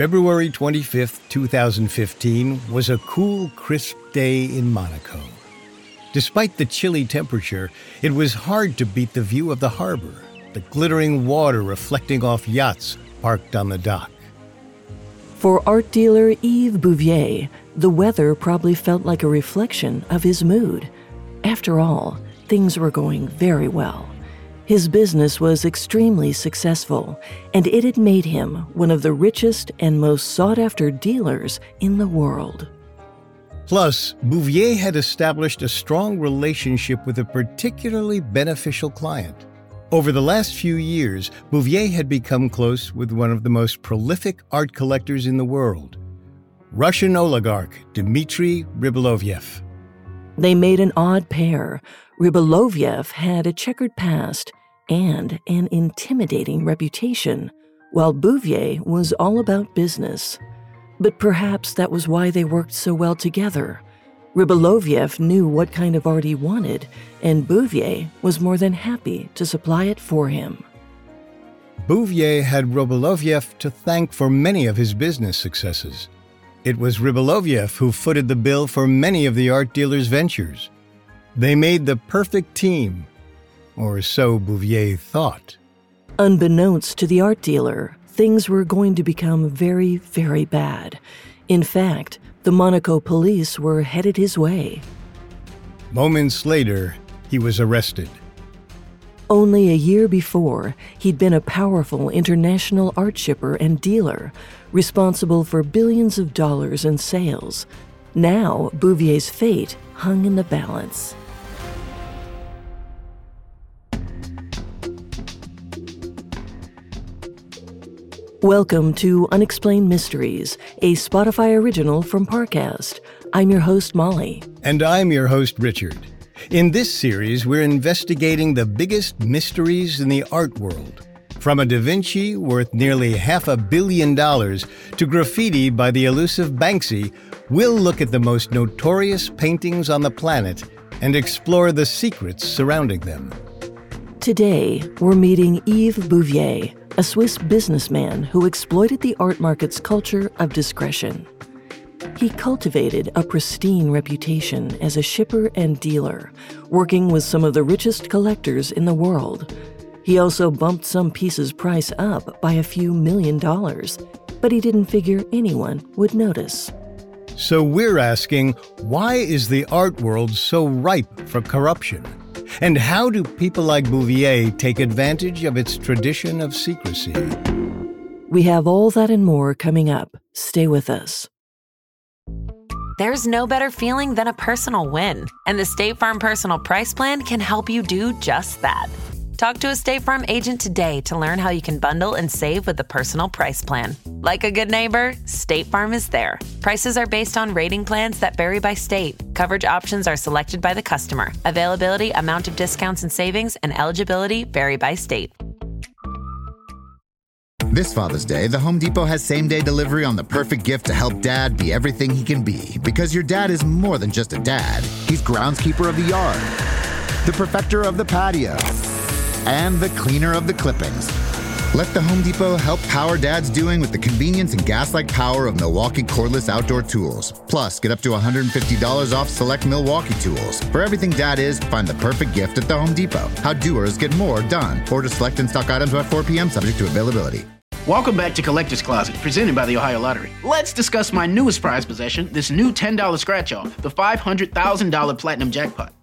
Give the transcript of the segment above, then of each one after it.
February 25th, 2015 was a cool, crisp day in Monaco. Despite the chilly temperature, it was hard to beat the view of the harbor, the glittering water reflecting off yachts parked on the dock. For art dealer Yves Bouvier, the weather probably felt like a reflection of his mood. After all, things were going very well. His business was extremely successful, and it had made him one of the richest and most sought after dealers in the world. Plus, Bouvier had established a strong relationship with a particularly beneficial client. Over the last few years, Bouvier had become close with one of the most prolific art collectors in the world, Russian oligarch Dmitry Rybolovlev. They made an odd pair. Rybolovlev had a checkered past and an intimidating reputation, while Bouvier was all about business. But perhaps that was why they worked so well together. Rybolovlev knew what kind of art he wanted, and Bouvier was more than happy to supply it for him. Bouvier had Rybolovlev to thank for many of his business successes. It was Rybolovlev who footed the bill for many of the art dealer's ventures. They made the perfect team, or so Bouvier thought. Unbeknownst to the art dealer, things were going to become very, very bad. In fact, the Monaco police were headed his way. Moments later, he was arrested. Only a year before, he'd been a powerful international art shipper and dealer, responsible for billions of dollars in sales. Now, Bouvier's fate hung in the balance. Welcome to Unexplained Mysteries, a Spotify original from Parcast. I'm your host, Molly. And I'm your host, Richard. In this series, we're investigating the biggest mysteries in the art world. From a Da Vinci worth nearly half a billion dollars to graffiti by the elusive Banksy, we'll look at the most notorious paintings on the planet and explore the secrets surrounding them. Today, we're meeting Yves Bouvier, a Swiss businessman who exploited the art market's culture of discretion. He cultivated a pristine reputation as a shipper and dealer, working with some of the richest collectors in the world. He also bumped some pieces' price up by a few million dollars, but he didn't figure anyone would notice. So we're asking why is the art world so ripe for corruption? And how do people like Bouvier take advantage of its tradition of secrecy? We have all that and more coming up. Stay with us. There's no better feeling than a personal win, and the State Farm Personal Price Plan can help you do just that. Talk to a State Farm agent today to learn how you can bundle and save with the Personal Price Plan. Like a good neighbor, State Farm is there. Prices are based on rating plans that vary by state. Coverage options are selected by the customer. Availability, amount of discounts and savings, and eligibility vary by state. This Father's Day, the Home Depot has same day delivery on the perfect gift to help dad be everything he can be. Because your dad is more than just a dad, he's groundskeeper of the yard, the perfecter of the patio, and the cleaner of the clippings. Let the Home Depot help power dad's doing with the convenience and gas like power of Milwaukee cordless outdoor tools. Plus, get up to $150 off select Milwaukee tools. For everything dad is, find the perfect gift at the Home Depot. How doers get more done. Order select and stock items by 4 p.m. subject to availability. Welcome back to Collector's Closet, presented by the Ohio Lottery. Let's discuss my newest prize possession, this new $10 scratch off, the $500,000 Platinum Jackpot.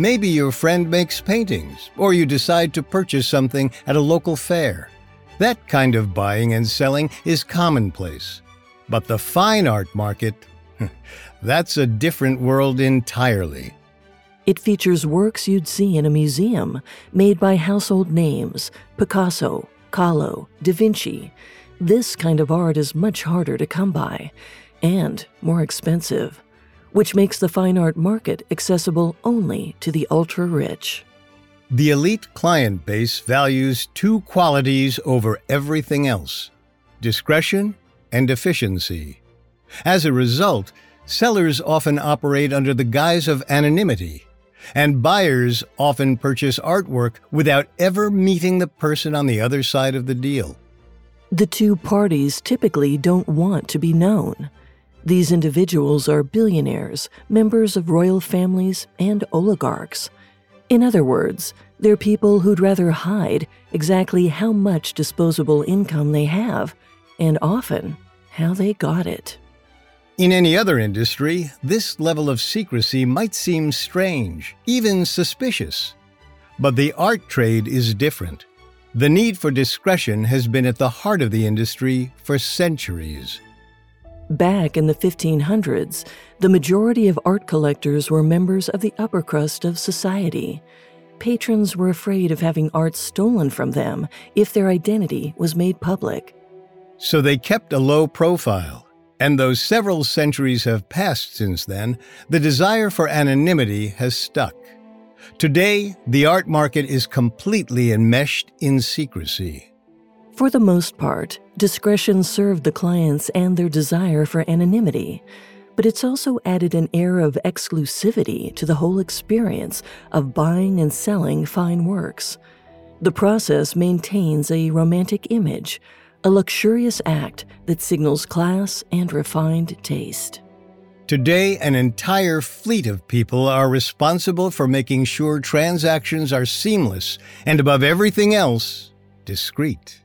Maybe your friend makes paintings, or you decide to purchase something at a local fair. That kind of buying and selling is commonplace. But the fine art market, that's a different world entirely. It features works you'd see in a museum made by household names Picasso, Kahlo, Da Vinci. this kind of art is much harder to come by and more expensive, which makes the fine art market accessible only to the ultra rich. The elite client base values two qualities over everything else discretion and efficiency. As a result, sellers often operate under the guise of anonymity, and buyers often purchase artwork without ever meeting the person on the other side of the deal. The two parties typically don't want to be known. These individuals are billionaires, members of royal families, and oligarchs. In other words, they're people who'd rather hide exactly how much disposable income they have, and often how they got it. In any other industry, this level of secrecy might seem strange, even suspicious. But the art trade is different. The need for discretion has been at the heart of the industry for centuries. Back in the 1500s, the majority of art collectors were members of the upper crust of society. Patrons were afraid of having art stolen from them if their identity was made public. So they kept a low profile. And though several centuries have passed since then, the desire for anonymity has stuck. Today, the art market is completely enmeshed in secrecy. For the most part, discretion served the clients and their desire for anonymity, but it's also added an air of exclusivity to the whole experience of buying and selling fine works. The process maintains a romantic image, a luxurious act that signals class and refined taste. Today, an entire fleet of people are responsible for making sure transactions are seamless and, above everything else, discreet.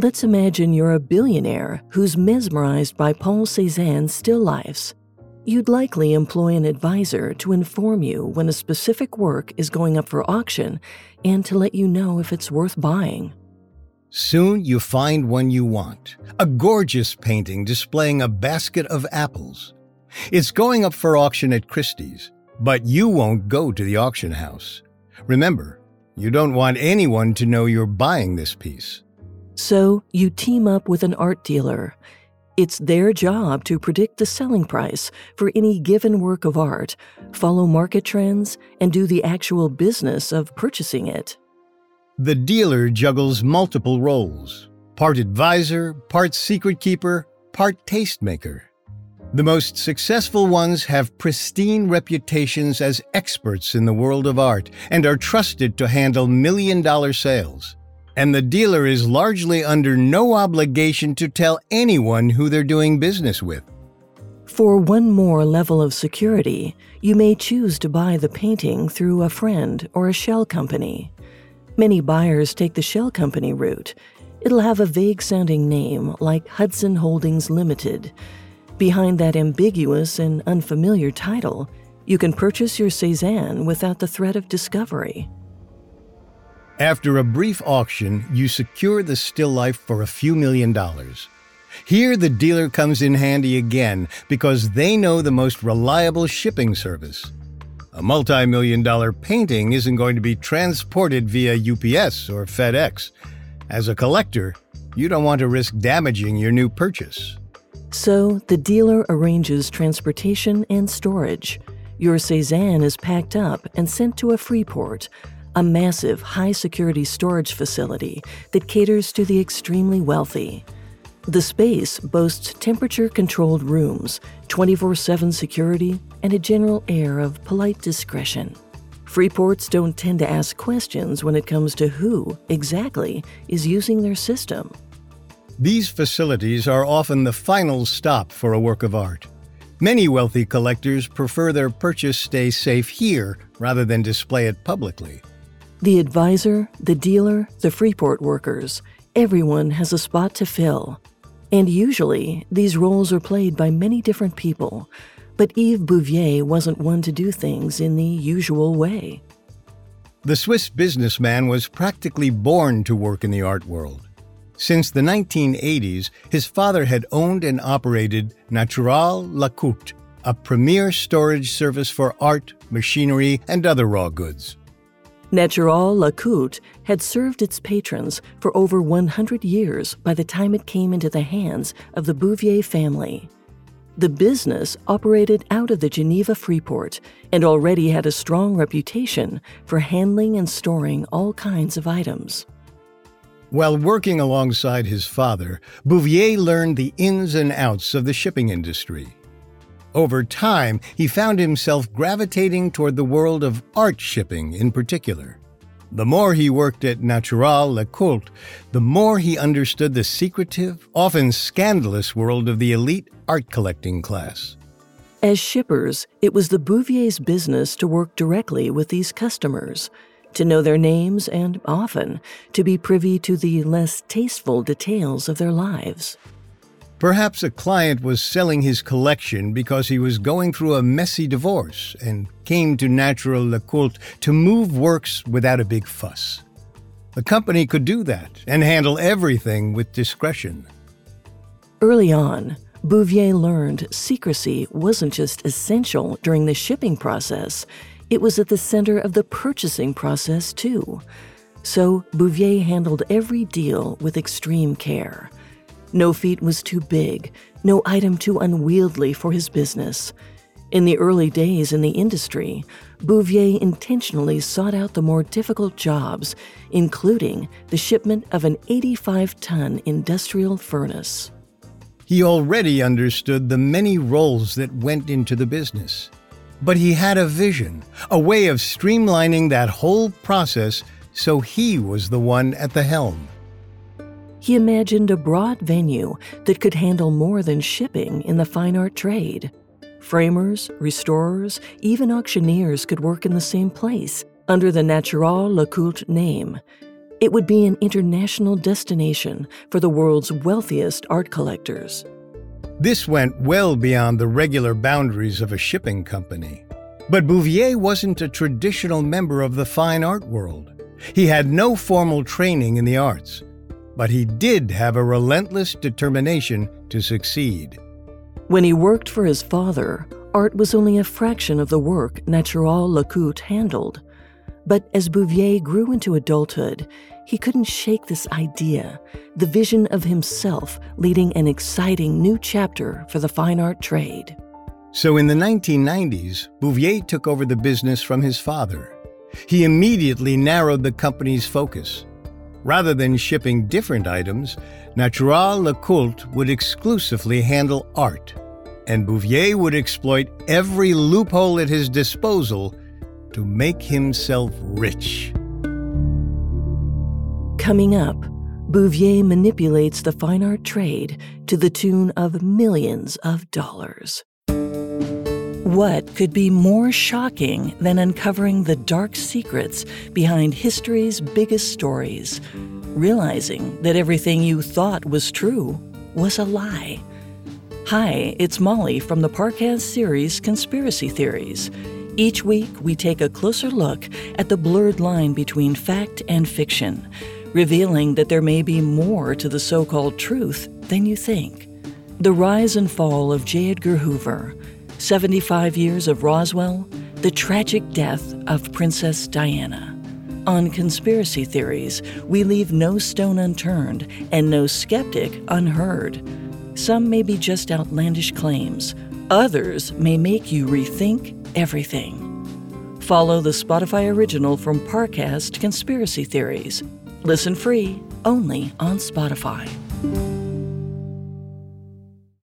Let's imagine you're a billionaire who's mesmerized by Paul Cézanne's still lifes. You'd likely employ an advisor to inform you when a specific work is going up for auction and to let you know if it's worth buying. Soon you find one you want a gorgeous painting displaying a basket of apples. It's going up for auction at Christie's, but you won't go to the auction house. Remember, you don't want anyone to know you're buying this piece. So you team up with an art dealer. It's their job to predict the selling price for any given work of art, follow market trends, and do the actual business of purchasing it. The dealer juggles multiple roles part advisor, part secret keeper, part tastemaker. The most successful ones have pristine reputations as experts in the world of art and are trusted to handle million dollar sales and the dealer is largely under no obligation to tell anyone who they're doing business with. For one more level of security, you may choose to buy the painting through a friend or a shell company. Many buyers take the shell company route. It'll have a vague sounding name like Hudson Holdings Limited. Behind that ambiguous and unfamiliar title, you can purchase your Cezanne without the threat of discovery. After a brief auction, you secure the still life for a few million dollars. Here, the dealer comes in handy again because they know the most reliable shipping service. A multi million dollar painting isn't going to be transported via UPS or FedEx. As a collector, you don't want to risk damaging your new purchase. So, the dealer arranges transportation and storage. Your Cezanne is packed up and sent to a free port, a massive, high security storage facility that caters to the extremely wealthy. The space boasts temperature controlled rooms, 24 7 security, and a general air of polite discretion. Freeports don't tend to ask questions when it comes to who, exactly, is using their system. These facilities are often the final stop for a work of art. Many wealthy collectors prefer their purchase stay safe here rather than display it publicly. The advisor, the dealer, the Freeport workers, everyone has a spot to fill. And usually, these roles are played by many different people. But Yves Bouvier wasn't one to do things in the usual way. The Swiss businessman was practically born to work in the art world. Since the 1980s, his father had owned and operated Natural Lecoultre, a premier storage service for art, machinery, and other raw goods. Natural Lecoultre had served its patrons for over 100 years by the time it came into the hands of the Bouvier family. The business operated out of the Geneva Freeport and already had a strong reputation for handling and storing all kinds of items. While working alongside his father, Bouvier learned the ins and outs of the shipping industry. Over time, he found himself gravitating toward the world of art shipping in particular. The more he worked at Natural Lecoultre, the more he understood the secretive, often scandalous world of the elite art collecting class. As shippers, it was the Bouvier's business to work directly with these customers, to know their names and often to be privy to the less tasteful details of their lives. Perhaps a client was selling his collection because he was going through a messy divorce and came to Natural Lecoultre to move works without a big fuss. The company could do that and handle everything with discretion. Early on, Bouvier learned secrecy wasn't just essential during the shipping process, it was at the center of the purchasing process too. So Bouvier handled every deal with extreme care. No feat was too big, no item too unwieldy for his business. In the early days in the industry, Bouvier intentionally sought out the more difficult jobs, including the shipment of an 85 ton industrial furnace. He already understood the many roles that went into the business. But he had a vision, a way of streamlining that whole process so he was the one at the helm. He imagined a broad venue that could handle more than shipping in the fine art trade. Framers, restorers, even auctioneers could work in the same place under the Natural Lecoultre name. It would be an international destination for the world's wealthiest art collectors. This went well beyond the regular boundaries of a shipping company. But Bouvier wasn't a traditional member of the fine art world. He had no formal training in the arts but he did have a relentless determination to succeed. When he worked for his father, art was only a fraction of the work Natural Lecoultre handled. But as Bouvier grew into adulthood, he couldn't shake this idea, the vision of himself leading an exciting new chapter for the fine art trade. So in the 1990s, Bouvier took over the business from his father. He immediately narrowed the company's focus. Rather than shipping different items, Natural Lecoultre would exclusively handle art, and Bouvier would exploit every loophole at his disposal to make himself rich. Coming up, Bouvier manipulates the fine art trade to the tune of millions of dollars. What could be more shocking than uncovering the dark secrets behind history's biggest stories? Realizing that everything you thought was true was a lie. Hi, it's Molly from the Parcast series Conspiracy Theories. Each week, we take a closer look at the blurred line between fact and fiction, revealing that there may be more to the so called truth than you think. The rise and fall of J. Edgar Hoover 75 Years of Roswell, the tragic death of Princess Diana. On conspiracy theories, we leave no stone unturned and no skeptic unheard. Some may be just outlandish claims, others may make you rethink everything. Follow the Spotify original from Parcast Conspiracy Theories. Listen free only on Spotify.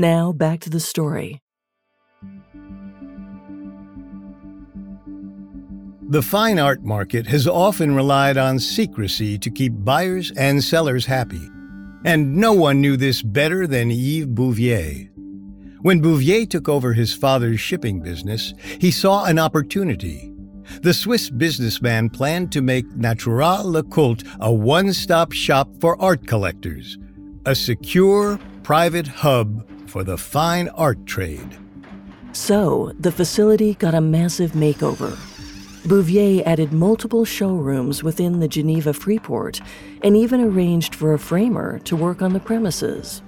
Now back to the story. The fine art market has often relied on secrecy to keep buyers and sellers happy. And no one knew this better than Yves Bouvier. When Bouvier took over his father's shipping business, he saw an opportunity. the Swiss businessman planned to make Natural Lecoultre a one stop shop for art collectors, a secure, private hub for the fine art trade. So, the facility got a massive makeover. Bouvier added multiple showrooms within the Geneva Freeport and even arranged for a framer to work on the premises.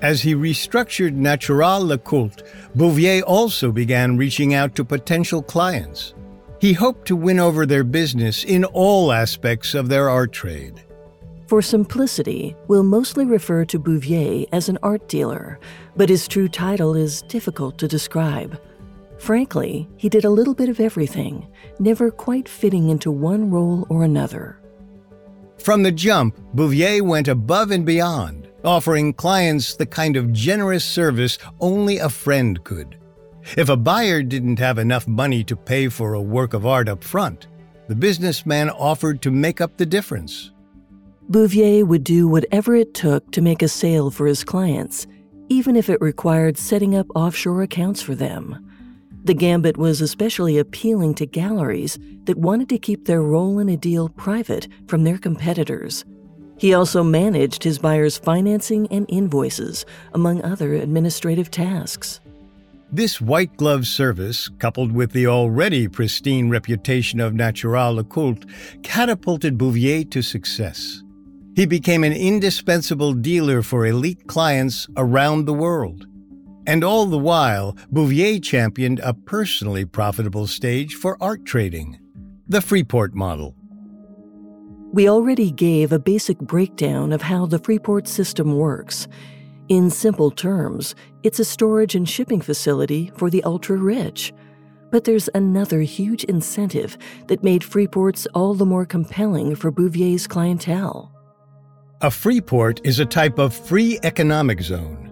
As he restructured Natural Lecoultre, Bouvier also began reaching out to potential clients. He hoped to win over their business in all aspects of their art trade. For simplicity, we'll mostly refer to Bouvier as an art dealer, but his true title is difficult to describe. Frankly, he did a little bit of everything, never quite fitting into one role or another. From the jump, Bouvier went above and beyond, offering clients the kind of generous service only a friend could. If a buyer didn't have enough money to pay for a work of art up front, the businessman offered to make up the difference. Bouvier would do whatever it took to make a sale for his clients, even if it required setting up offshore accounts for them. The gambit was especially appealing to galleries that wanted to keep their role in a deal private from their competitors. He also managed his buyers' financing and invoices, among other administrative tasks. This white glove service, coupled with the already pristine reputation of Natural Lecoultre, catapulted Bouvier to success. He became an indispensable dealer for elite clients around the world. And all the while, Bouvier championed a personally profitable stage for art trading the Freeport model. We already gave a basic breakdown of how the Freeport system works. In simple terms, it's a storage and shipping facility for the ultra rich. But there's another huge incentive that made Freeports all the more compelling for Bouvier's clientele. A free port is a type of free economic zone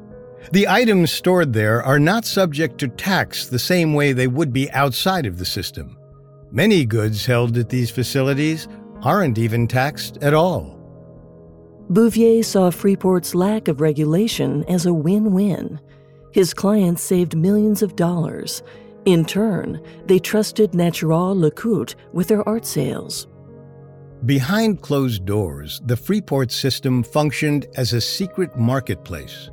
the items stored there are not subject to tax the same way they would be outside of the system. Many goods held at these facilities aren't even taxed at all. Bouvier saw Freeport's lack of regulation as a win win. His clients saved millions of dollars. In turn, they trusted Natural Lecoultre with their art sales. Behind closed doors, the Freeport system functioned as a secret marketplace.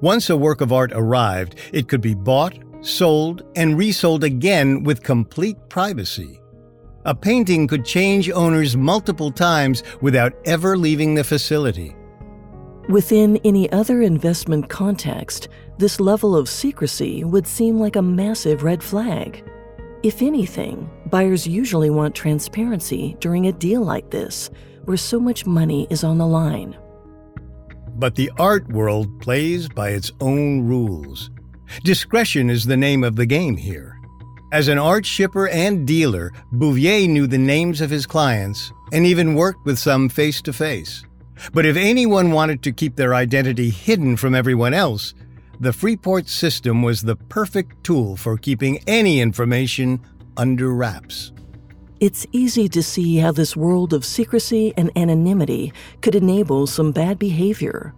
Once a work of art arrived, it could be bought, sold, and resold again with complete privacy. A painting could change owners multiple times without ever leaving the facility. Within any other investment context, this level of secrecy would seem like a massive red flag. If anything, buyers usually want transparency during a deal like this, where so much money is on the line. But the art world plays by its own rules. Discretion is the name of the game here. As an art shipper and dealer, Bouvier knew the names of his clients and even worked with some face to face. But if anyone wanted to keep their identity hidden from everyone else, the Freeport system was the perfect tool for keeping any information under wraps. It's easy to see how this world of secrecy and anonymity could enable some bad behavior.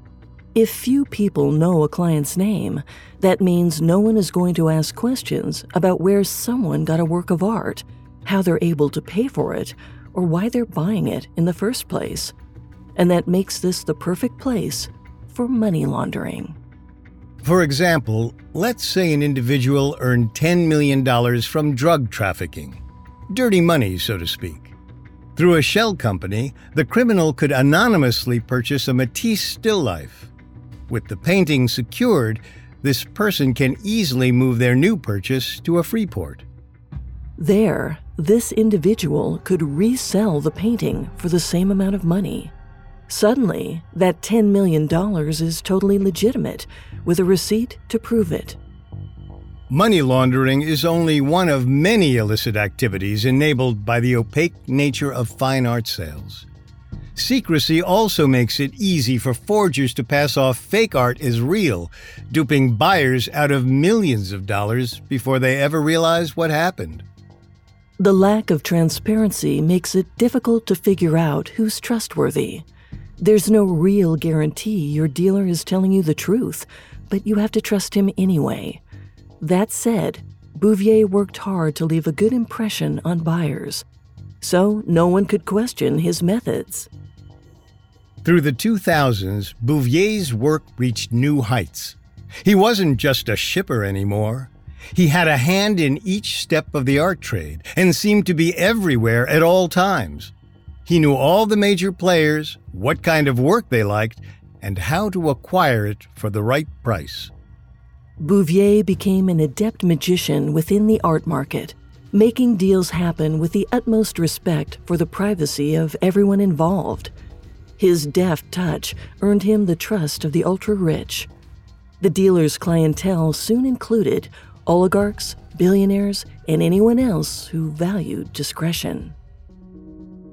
If few people know a client's name, that means no one is going to ask questions about where someone got a work of art, how they're able to pay for it, or why they're buying it in the first place. And that makes this the perfect place for money laundering. For example, let's say an individual earned $10 million from drug trafficking dirty money, so to speak. Through a shell company, the criminal could anonymously purchase a Matisse still life. With the painting secured, this person can easily move their new purchase to a Freeport. There, this individual could resell the painting for the same amount of money. Suddenly, that $10 million is totally legitimate, with a receipt to prove it. Money laundering is only one of many illicit activities enabled by the opaque nature of fine art sales. Secrecy also makes it easy for forgers to pass off fake art as real, duping buyers out of millions of dollars before they ever realize what happened. The lack of transparency makes it difficult to figure out who's trustworthy. There's no real guarantee your dealer is telling you the truth, but you have to trust him anyway. That said, Bouvier worked hard to leave a good impression on buyers, so no one could question his methods. Through the 2000s, Bouvier's work reached new heights. He wasn't just a shipper anymore. He had a hand in each step of the art trade and seemed to be everywhere at all times. He knew all the major players, what kind of work they liked, and how to acquire it for the right price. Bouvier became an adept magician within the art market, making deals happen with the utmost respect for the privacy of everyone involved. His deft touch earned him the trust of the ultra rich. The dealer's clientele soon included oligarchs, billionaires, and anyone else who valued discretion.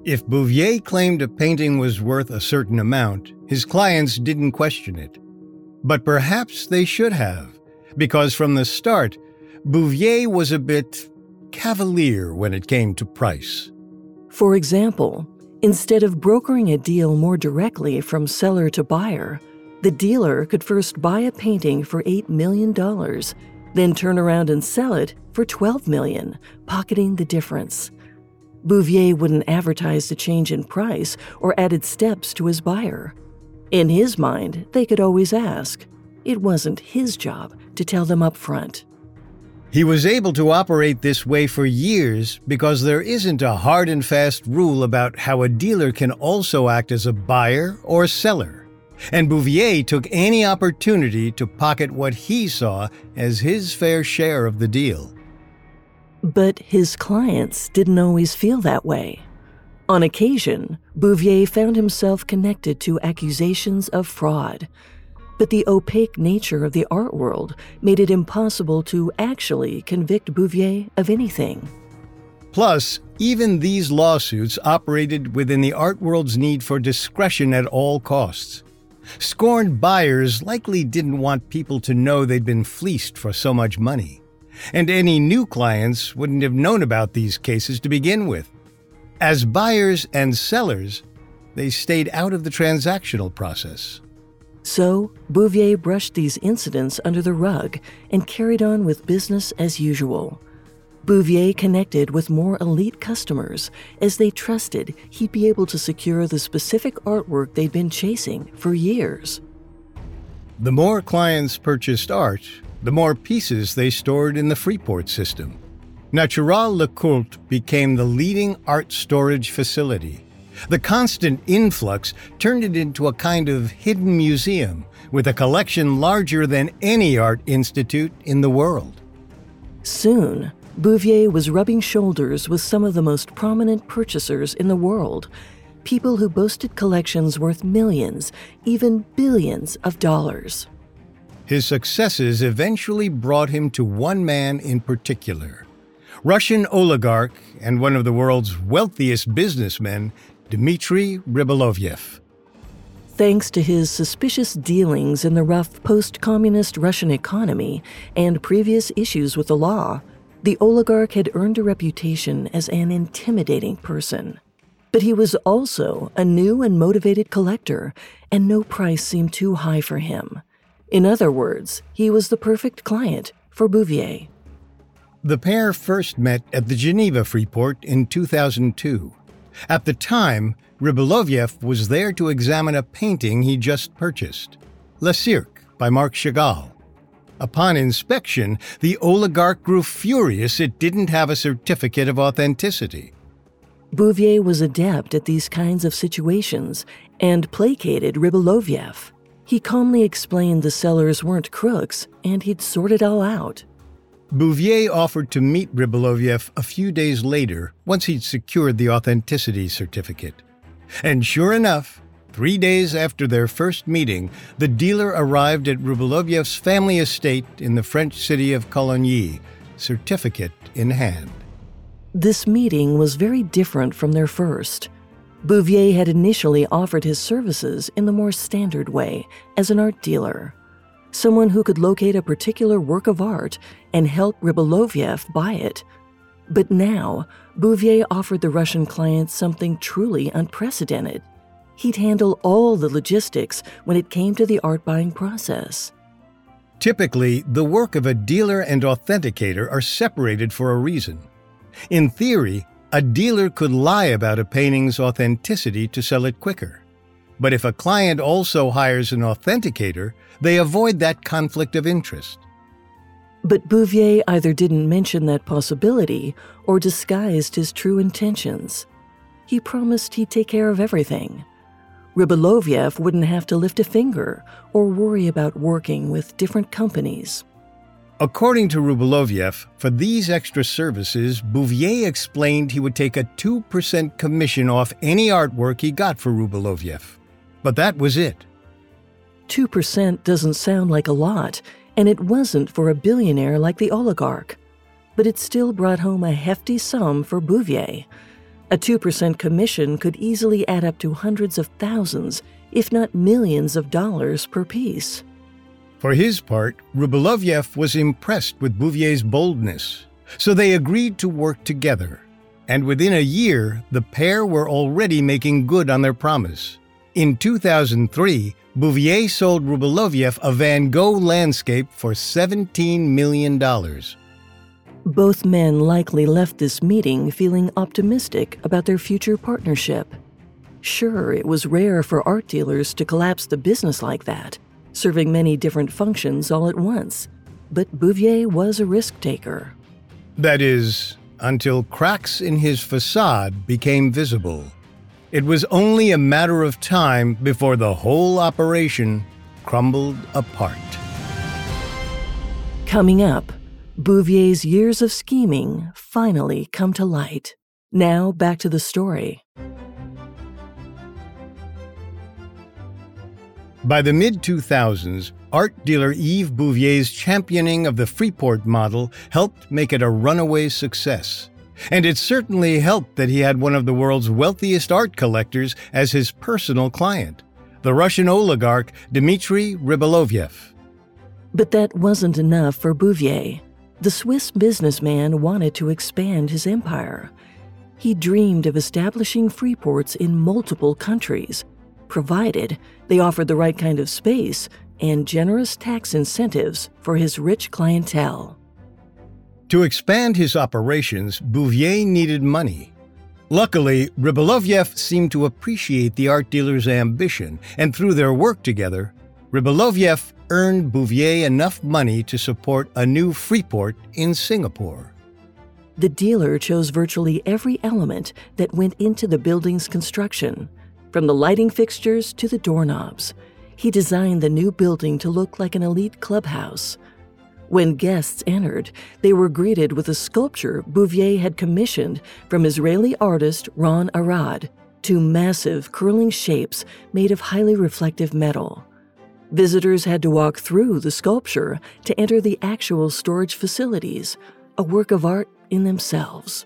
If Bouvier claimed a painting was worth a certain amount, his clients didn't question it. But perhaps they should have, because from the start, Bouvier was a bit cavalier when it came to price. For example, instead of brokering a deal more directly from seller to buyer, the dealer could first buy a painting for $8 million, then turn around and sell it for 12 million, pocketing the difference. Bouvier wouldn't advertise the change in price or added steps to his buyer. In his mind, they could always ask. It wasn't his job to tell them up front. He was able to operate this way for years because there isn't a hard and fast rule about how a dealer can also act as a buyer or seller. And Bouvier took any opportunity to pocket what he saw as his fair share of the deal. But his clients didn't always feel that way. On occasion, Bouvier found himself connected to accusations of fraud. But the opaque nature of the art world made it impossible to actually convict Bouvier of anything. Plus, even these lawsuits operated within the art world's need for discretion at all costs. Scorned buyers likely didn't want people to know they'd been fleeced for so much money. And any new clients wouldn't have known about these cases to begin with. As buyers and sellers, they stayed out of the transactional process. So, Bouvier brushed these incidents under the rug and carried on with business as usual. Bouvier connected with more elite customers as they trusted he'd be able to secure the specific artwork they'd been chasing for years. The more clients purchased art, the more pieces they stored in the Freeport system. Natural Lecoultre became the leading art storage facility. The constant influx turned it into a kind of hidden museum with a collection larger than any art institute in the world. Soon, Bouvier was rubbing shoulders with some of the most prominent purchasers in the world, people who boasted collections worth millions, even billions of dollars. His successes eventually brought him to one man in particular Russian oligarch and one of the world's wealthiest businessmen, Dmitry Rybolovlev. Thanks to his suspicious dealings in the rough post communist Russian economy and previous issues with the law, the oligarch had earned a reputation as an intimidating person. But he was also a new and motivated collector, and no price seemed too high for him. In other words, he was the perfect client for Bouvier. The pair first met at the Geneva Freeport in 2002. At the time, Rybolovlev was there to examine a painting he just purchased, Le Cirque by Marc Chagall. Upon inspection, the oligarch grew furious it didn't have a certificate of authenticity. Bouvier was adept at these kinds of situations and placated Rybolovlev. He calmly explained the sellers weren't crooks and he'd sort it all out. Bouvier offered to meet Rybolovlev a few days later once he'd secured the authenticity certificate. And sure enough, Three days after their first meeting, the dealer arrived at Rybolovlev's family estate in the French city of Cologny, certificate in hand. This meeting was very different from their first. Bouvier had initially offered his services in the more standard way as an art dealer, someone who could locate a particular work of art and help Rybolovlev buy it. But now, Bouvier offered the Russian client something truly unprecedented he'd handle all the logistics when it came to the art buying process. Typically, the work of a dealer and authenticator are separated for a reason. In theory, a dealer could lie about a painting's authenticity to sell it quicker. But if a client also hires an authenticator, they avoid that conflict of interest. But Bouvier either didn't mention that possibility or disguised his true intentions. He promised he'd take care of everything. Rybolovlev wouldn't have to lift a finger or worry about working with different companies. According to Rybolovlev, for these extra services, Bouvier explained he would take a 2% commission off any artwork he got for Rybolovlev. But that was it. 2% doesn't sound like a lot, and it wasn't for a billionaire like the oligarch. But it still brought home a hefty sum for Bouvier. A 2% commission could easily add up to hundreds of thousands, if not millions of dollars per piece. For his part, Rybolovlev was impressed with Bouvier's boldness, so they agreed to work together. And within a year, the pair were already making good on their promise. In 2003, Bouvier sold Rybolovlev a Van Gogh landscape for $17 million. Both men likely left this meeting feeling optimistic about their future partnership. Sure, it was rare for art dealers to collapse the business like that, serving many different functions all at once, but Bouvier was a risk taker. That is, until cracks in his facade became visible. It was only a matter of time before the whole operation crumbled apart. Coming up, Bouvier's years of scheming finally come to light. Now back to the story. By the mid 2000s, art dealer Yves Bouvier's championing of the Freeport model helped make it a runaway success. And it certainly helped that he had one of the world's wealthiest art collectors as his personal client, the Russian oligarch Dmitry Rybolovlev. But that wasn't enough for Bouvier. The Swiss businessman wanted to expand his empire. He dreamed of establishing freeports in multiple countries, provided they offered the right kind of space and generous tax incentives for his rich clientele. To expand his operations, Bouvier needed money. Luckily, Rybolovlev seemed to appreciate the art dealer's ambition, and through their work together, Rybolovlev earned Bouvier enough money to support a new freeport in Singapore. The dealer chose virtually every element that went into the building's construction, from the lighting fixtures to the doorknobs. He designed the new building to look like an elite clubhouse when guests entered, they were greeted with a sculpture Bouvier had commissioned from Israeli artist Ron Arad, two massive curling shapes made of highly reflective metal. Visitors had to walk through the sculpture to enter the actual storage facilities, a work of art in themselves.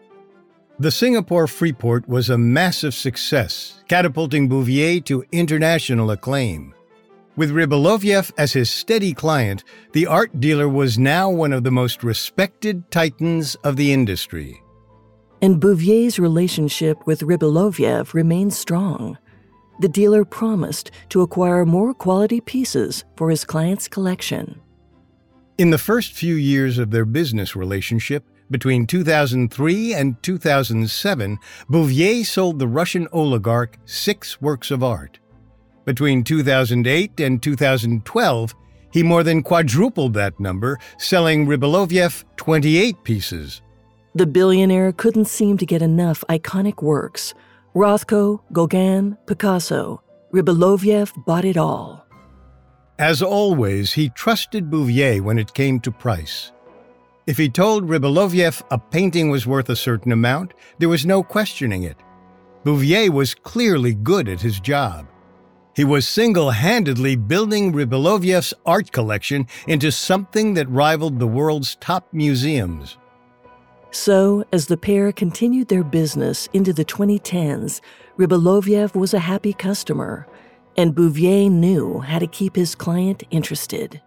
The Singapore Freeport was a massive success, catapulting Bouvier to international acclaim. With Rybolovlev as his steady client, the art dealer was now one of the most respected titans of the industry. And Bouvier's relationship with Rybolovlev remained strong. The dealer promised to acquire more quality pieces for his client's collection. In the first few years of their business relationship, between 2003 and 2007, Bouvier sold the Russian oligarch six works of art. Between 2008 and 2012, he more than quadrupled that number, selling Rybolovlev 28 pieces. The billionaire couldn't seem to get enough iconic works. Rothko, Gauguin, Picasso. Rybolovlev bought it all. As always, he trusted Bouvier when it came to price. If he told Rybolovlev a painting was worth a certain amount, there was no questioning it. Bouvier was clearly good at his job. He was single handedly building Rybolovlev's art collection into something that rivaled the world's top museums. So, as the pair continued their business into the 2010s, Rybolovlev was a happy customer, and Bouvier knew how to keep his client interested.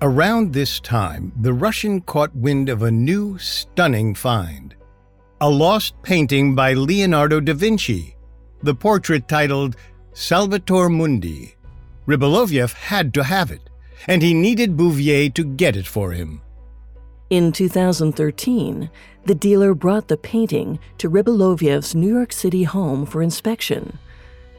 Around this time, the Russian caught wind of a new, stunning find a lost painting by Leonardo da Vinci, the portrait titled Salvator Mundi. Rybolovlev had to have it. and he needed Bouvier to get it for him. In 2013, the dealer brought the painting to Rybolovlev's New York City home for inspection.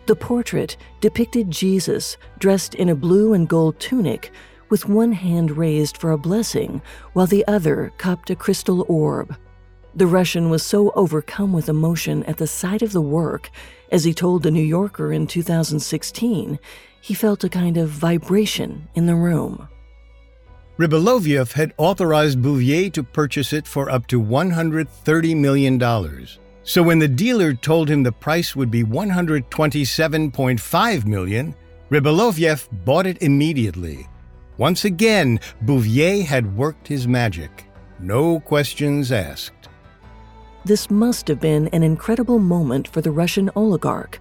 The portrait depicted Jesus dressed in a blue and gold tunic with one hand raised for a blessing while the other cupped a crystal orb. The Russian was so overcome with emotion at the sight of the work, as he told The New Yorker in 2016, he felt a kind of vibration in the room. Rybolovlev had authorized Bouvier to purchase it for up to $130 million. So when the dealer told him the price would be $127.5 million, Rybolovlev bought it immediately. Once again, Bouvier had worked his magic. No questions asked. This must have been an incredible moment for the Russian oligarch.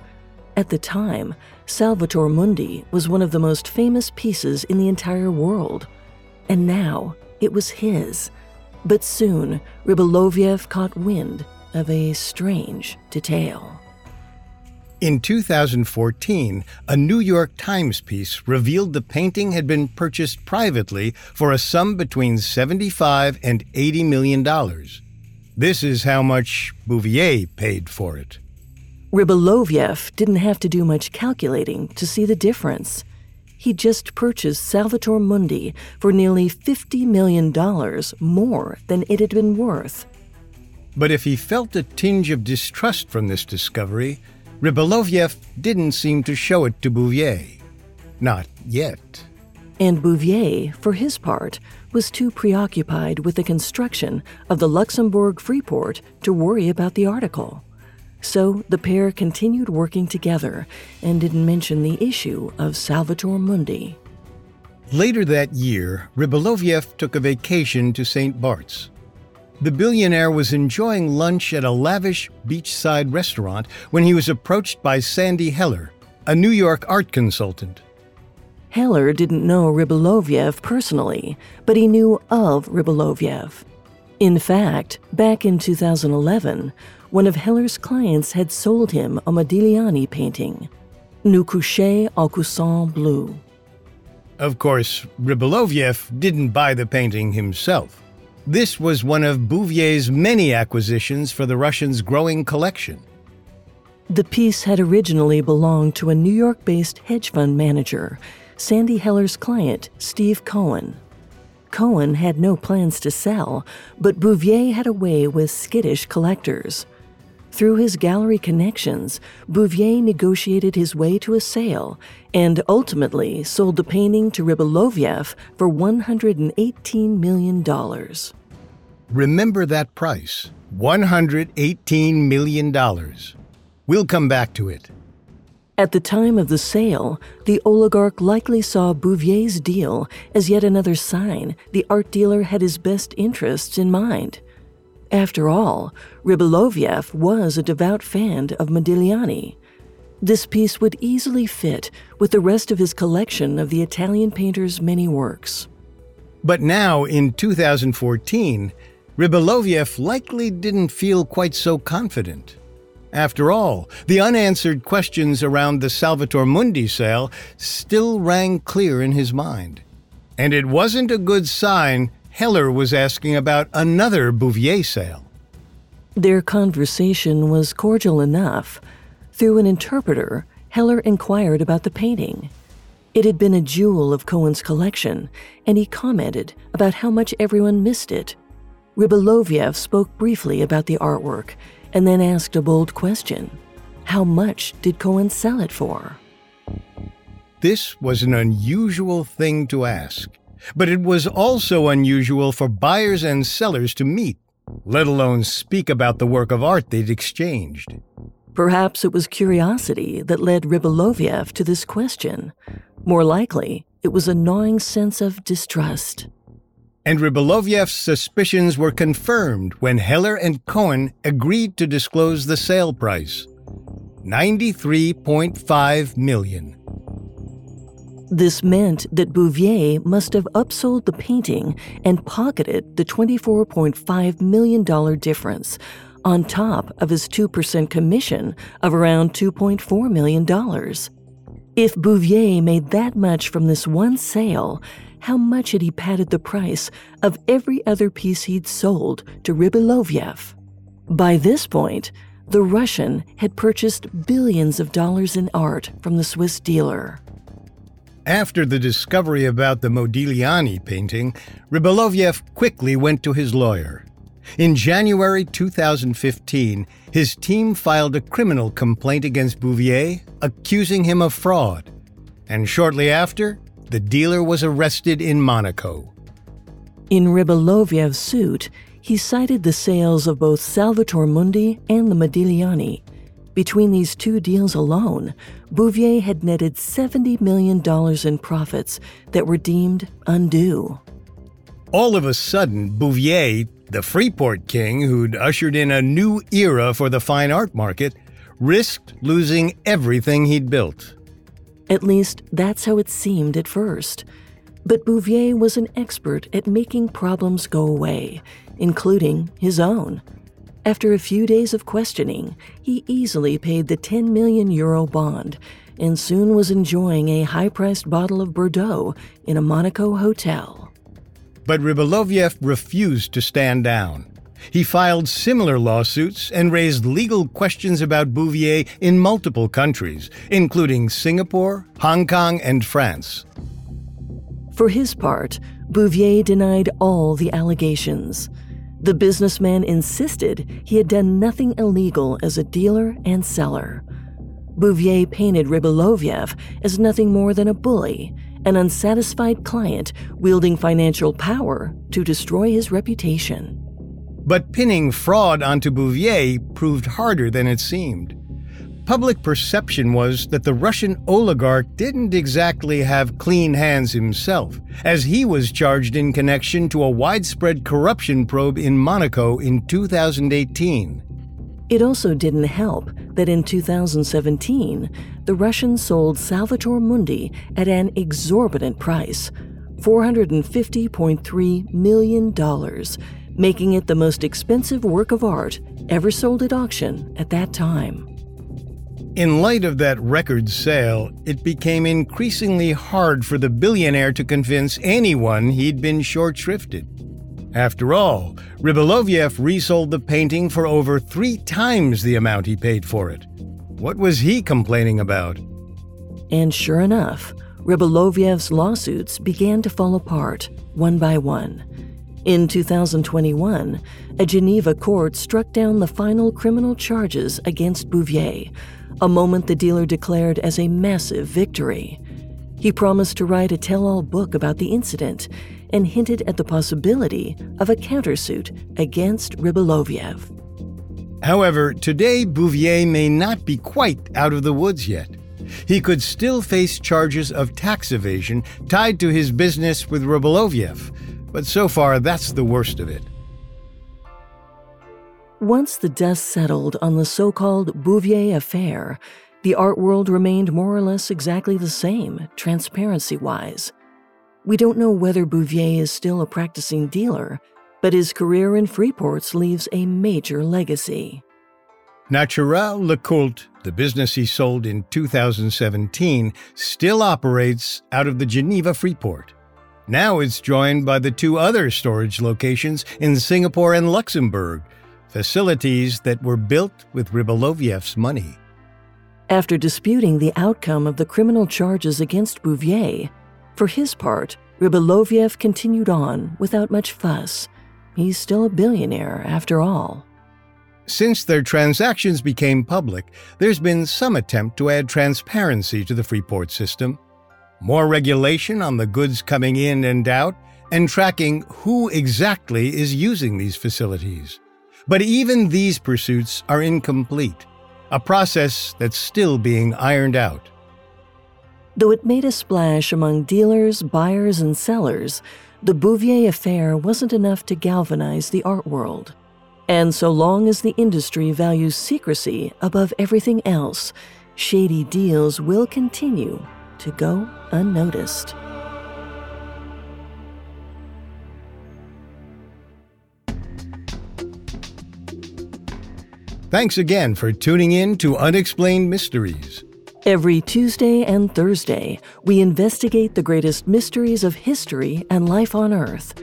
At the time, Salvator Mundi was one of the most famous pieces in the entire world. And now it was his. But soon, Rybolovlev caught wind of a strange detail. In 2014, a New York Times piece revealed the painting had been purchased privately for a sum between 75 and 80 million dollars. This is how much Bouvier paid for it. Rybolovlev didn't have to do much calculating to see the difference. He just purchased Salvator Mundi for nearly $50 million more than it had been worth. But if he felt a tinge of distrust from this discovery, Rybolovlev didn't seem to show it to Bouvier. Not yet. And Bouvier, for his part, was too preoccupied with the construction of the Luxembourg Freeport to worry about the article. So the pair continued working together and didn't mention the issue of Salvator Mundi. Later that year, Rybolovlev took a vacation to St. Bart's. The billionaire was enjoying lunch at a lavish beachside restaurant when he was approached by Sandy Heller, a New York art consultant. Heller didn't know Rybolovlev personally, but he knew of Rybolovlev. In fact, back in 2011, one of Heller's clients had sold him a Modigliani painting, Nu couché au coussin bleu. Of course, Rybolovlev didn't buy the painting himself. This was one of Bouvier's many acquisitions for the Russians' growing collection. The piece had originally belonged to a New York based hedge fund manager, Sandy Heller's client, Steve Cohen. Cohen had no plans to sell, but Bouvier had a way with skittish collectors. Through his gallery connections, Bouvier negotiated his way to a sale and ultimately sold the painting to Rybolovlev for $118 million. Remember that price $118 million. We'll come back to it. At the time of the sale, the oligarch likely saw Bouvier's deal as yet another sign the art dealer had his best interests in mind. After all, Rybolovlev was a devout fan of Modigliani. This piece would easily fit with the rest of his collection of the Italian painter's many works. But now, in 2014, Rybolovlev likely didn't feel quite so confident. After all, the unanswered questions around the Salvator Mundi sale still rang clear in his mind. And it wasn't a good sign Heller was asking about another Bouvier sale. Their conversation was cordial enough. Through an interpreter, Heller inquired about the painting. It had been a jewel of Cohen's collection, and he commented about how much everyone missed it. Rybolovlev spoke briefly about the artwork and then asked a bold question How much did Cohen sell it for? This was an unusual thing to ask. But it was also unusual for buyers and sellers to meet, let alone speak about the work of art they'd exchanged. Perhaps it was curiosity that led Rybolovlev to this question. More likely, it was a gnawing sense of distrust. And Rybolovlev's suspicions were confirmed when Heller and Cohen agreed to disclose the sale price 93.5 million. This meant that Bouvier must have upsold the painting and pocketed the $24.5 million difference on top of his 2% commission of around $2.4 million. If Bouvier made that much from this one sale, how much had he padded the price of every other piece he'd sold to Rybolovlev? By this point, the Russian had purchased billions of dollars in art from the Swiss dealer. After the discovery about the Modigliani painting, Rybolovlev quickly went to his lawyer. In January 2015, his team filed a criminal complaint against Bouvier, accusing him of fraud. And shortly after, the dealer was arrested in Monaco. In Rybolovlev's suit, he cited the sales of both Salvator Mundi and the Modigliani. Between these two deals alone, Bouvier had netted $70 million in profits that were deemed undue. All of a sudden, Bouvier, the Freeport king who'd ushered in a new era for the fine art market, risked losing everything he'd built. At least, that's how it seemed at first. But Bouvier was an expert at making problems go away, including his own. After a few days of questioning, he easily paid the 10 million euro bond and soon was enjoying a high priced bottle of Bordeaux in a Monaco hotel. But Rybolovlev refused to stand down. He filed similar lawsuits and raised legal questions about Bouvier in multiple countries, including Singapore, Hong Kong, and France. For his part, Bouvier denied all the allegations. The businessman insisted he had done nothing illegal as a dealer and seller. Bouvier painted Rybolovlev as nothing more than a bully, an unsatisfied client wielding financial power to destroy his reputation. But pinning fraud onto Bouvier proved harder than it seemed. Public perception was that the Russian oligarch didn't exactly have clean hands himself, as he was charged in connection to a widespread corruption probe in Monaco in 2018. It also didn't help that in 2017, the Russians sold Salvator Mundi at an exorbitant price $450.3 million making it the most expensive work of art ever sold at auction at that time. In light of that record sale, it became increasingly hard for the billionaire to convince anyone he'd been short shrifted. After all, Rybolovlev resold the painting for over three times the amount he paid for it. What was he complaining about? And sure enough, Rybolovlev's lawsuits began to fall apart, one by one. In 2021, a Geneva court struck down the final criminal charges against Bouvier, a moment the dealer declared as a massive victory. He promised to write a tell all book about the incident and hinted at the possibility of a countersuit against Rybolovlev. However, today Bouvier may not be quite out of the woods yet. He could still face charges of tax evasion tied to his business with Rybolovlev, but so far, that's the worst of it. Once the dust settled on the so called Bouvier affair, the art world remained more or less exactly the same, transparency wise. We don't know whether Bouvier is still a practicing dealer, but his career in Freeports leaves a major legacy. Natural Lecoultre, the business he sold in 2017, still operates out of the Geneva Freeport. Now it's joined by the two other storage locations in Singapore and Luxembourg, facilities that were built with Rybolovlev's money. After disputing the outcome of the criminal charges against Bouvier, for his part, Rybolovlev continued on without much fuss. He's still a billionaire, after all. Since their transactions became public, there's been some attempt to add transparency to the Freeport system more regulation on the goods coming in and out, and tracking who exactly is using these facilities. But even these pursuits are incomplete, a process that's still being ironed out. Though it made a splash among dealers, buyers, and sellers, the Bouvier affair wasn't enough to galvanize the art world. And so long as the industry values secrecy above everything else, shady deals will continue to go unnoticed. Thanks again for tuning in to Unexplained Mysteries. Every Tuesday and Thursday, we investigate the greatest mysteries of history and life on Earth.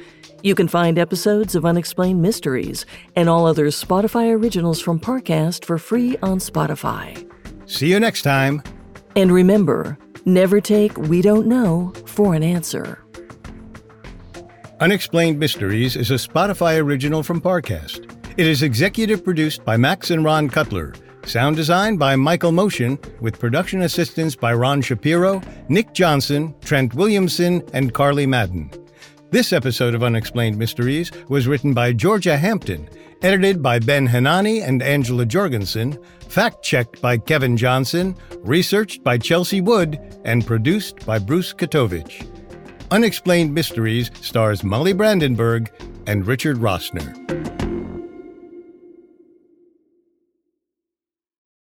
You can find episodes of Unexplained Mysteries and all other Spotify originals from Parcast for free on Spotify. See you next time. And remember, never take We Don't Know for an answer. Unexplained Mysteries is a Spotify original from Parcast. It is executive produced by Max and Ron Cutler. Sound design by Michael Motion, with production assistance by Ron Shapiro, Nick Johnson, Trent Williamson, and Carly Madden. This episode of Unexplained Mysteries was written by Georgia Hampton, edited by Ben Hanani and Angela Jorgensen, fact checked by Kevin Johnson, researched by Chelsea Wood, and produced by Bruce Katovich. Unexplained Mysteries stars Molly Brandenburg and Richard Rossner.